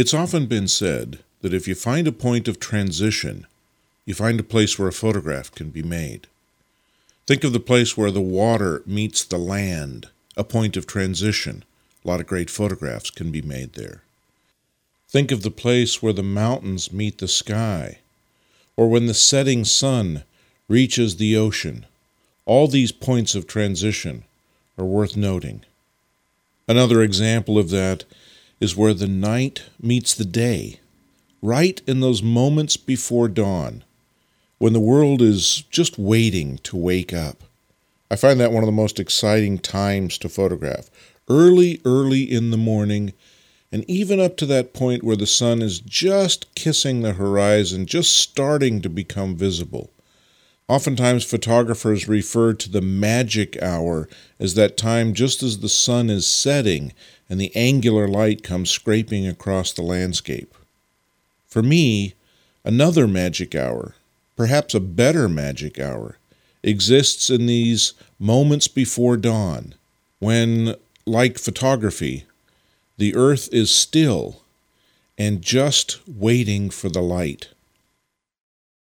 It's often been said that if you find a point of transition, you find a place where a photograph can be made. Think of the place where the water meets the land, a point of transition. A lot of great photographs can be made there. Think of the place where the mountains meet the sky, or when the setting sun reaches the ocean. All these points of transition are worth noting. Another example of that is where the night meets the day, right in those moments before dawn, when the world is just waiting to wake up. I find that one of the most exciting times to photograph. Early, early in the morning, and even up to that point where the sun is just kissing the horizon, just starting to become visible. Oftentimes, photographers refer to the magic hour as that time just as the sun is setting and the angular light comes scraping across the landscape. For me, another magic hour, perhaps a better magic hour, exists in these moments before dawn, when, like photography, the earth is still and just waiting for the light.